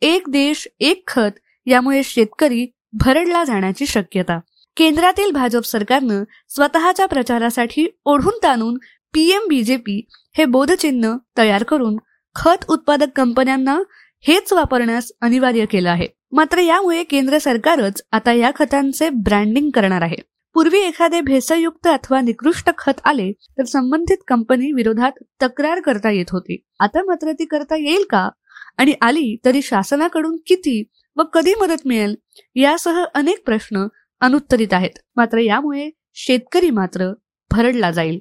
एक देश एक खत यामुळे शेतकरी भरडला जाण्याची शक्यता. केंद्रातील भाजप सरकारनं स्वतःच्या प्रचारासाठी ओढून ताणून पीएम बीजेपी हे बोधचिन्ह तयार करून खत उत्पादक कंपन्यांना हेच वापरण्यास अनिवार्य केलं आहे. मात्र यामुळे केंद्र सरकारच आता या खतांचे ब्रँडिंग करणार आहे. पूर्वी एखादे भेसळयुक्त अथवा निकृष्ट खत आले तर संबंधित कंपनी विरोधात तक्रार करता येत होती. आता मात्र ती करता येईल का? आणि आली तरी शासनाकडून किती व कधी मदत मिळेल यासह अनेक प्रश्न अनुत्तरित आहेत. मात्र यामुळे शेतकरी मात्र भरडला जाईल.